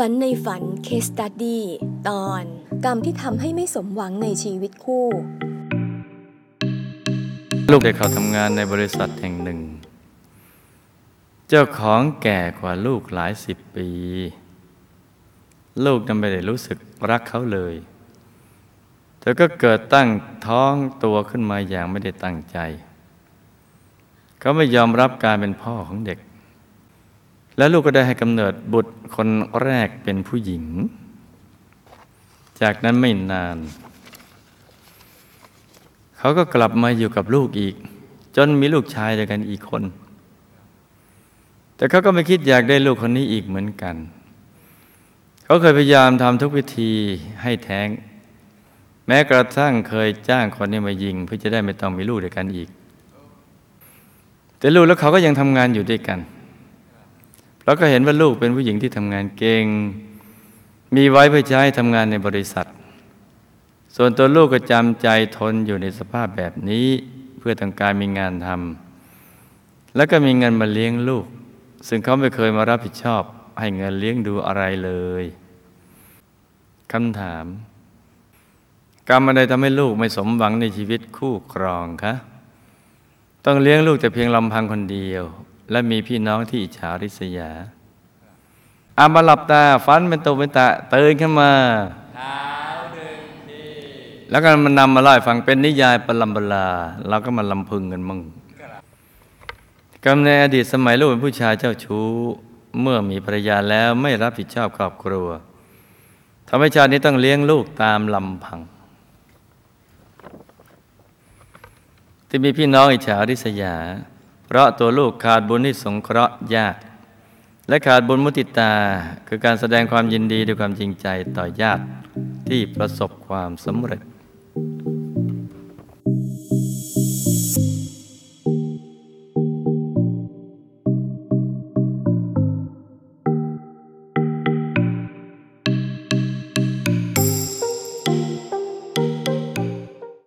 ฝันในฝันเคสตัดดี้ตอน กรรมที่ทำให้ไม่สมหวังในชีวิตคู่ ลูกได้เขาทำงานในบริษัทแห่งหนึ่ง เจ้าของแก่กว่าลูกหลายสิบปี ลูกนั้นไม่ได้รู้สึกรักเขาเลย เธอก็เกิดตั้งท้องตัวขึ้นมาอย่างไม่ได้ตั้งใจ เขาไม่ยอมรับการเป็นพ่อของเด็ก และลูกก็ได้ให้กำเนิดบุตรคนแรกเป็นผู้หญิง จากนั้นไม่นาน เขาก็กลับมาอยู่กับลูกอีก จนมีลูกชายด้วยกันอีกคน แต่เขาก็ไม่คิดอยากได้ลูกคนนี้อีกเหมือนกัน เขาเคยพยายามทำทุกวิธีให้แท้ง แม้กระทั่งเคยจ้างคนนี้มายิง เพื่อจะได้ไม่ต้องมีลูกด้วยกันอีก แต่ลูกแล้วเขาก็ยังทำงานอยู่ด้วยกัน เพราก็เห็นว่าลูกเป็นผู้หญิงที่ทำงานเก่ง มีไว้เพื่อให้ทำงานในบริษัท ส่วนตัวลูกก็จำใจทนอยู่ในสภาพแบบนี้ เพื่อต้องการมีงานทำแล้วก็มีเงินมาเลี้ยงลูก ซึ่งเขาไม่เคยมารับผิดชอบ ให้เงินเลี้ยงดูอะไรเลยคำถาม กรรมอะไรทำให้ลูกไม่สมหวังในชีวิตคู่ครองคะต้องเลี้ยงลูกแต่เพียงลำพังคนเดียว และมีพี่น้องที่อิจฉาริษยาอามาหลับตาฟันเป็นตัวเป็นตาตื่นขึ้นมาแล้วก็มันนำมาเล่าฟังเป็นนิยายปลัมบลาเราก็มาลำพึงกันมั่งกำในอดีตสมัยลูกเป็นผู้ชายเจ้าชู้ เมื่อมีภรรยาแล้วไม่รับผิดชอบครอบครัวทำให้ชาตินี้ต้องเลี้ยงลูกตามลำพัง ที่มีพี่น้องอิจฉาริษยา เพราะตัวลูกขาดบุญที่สงเคราะห์ญาติ และขาดบุญมุติตา คือการแสดงความยินดีด้วยความจริงใจต่อญาติที่ประสบความสำเร็จ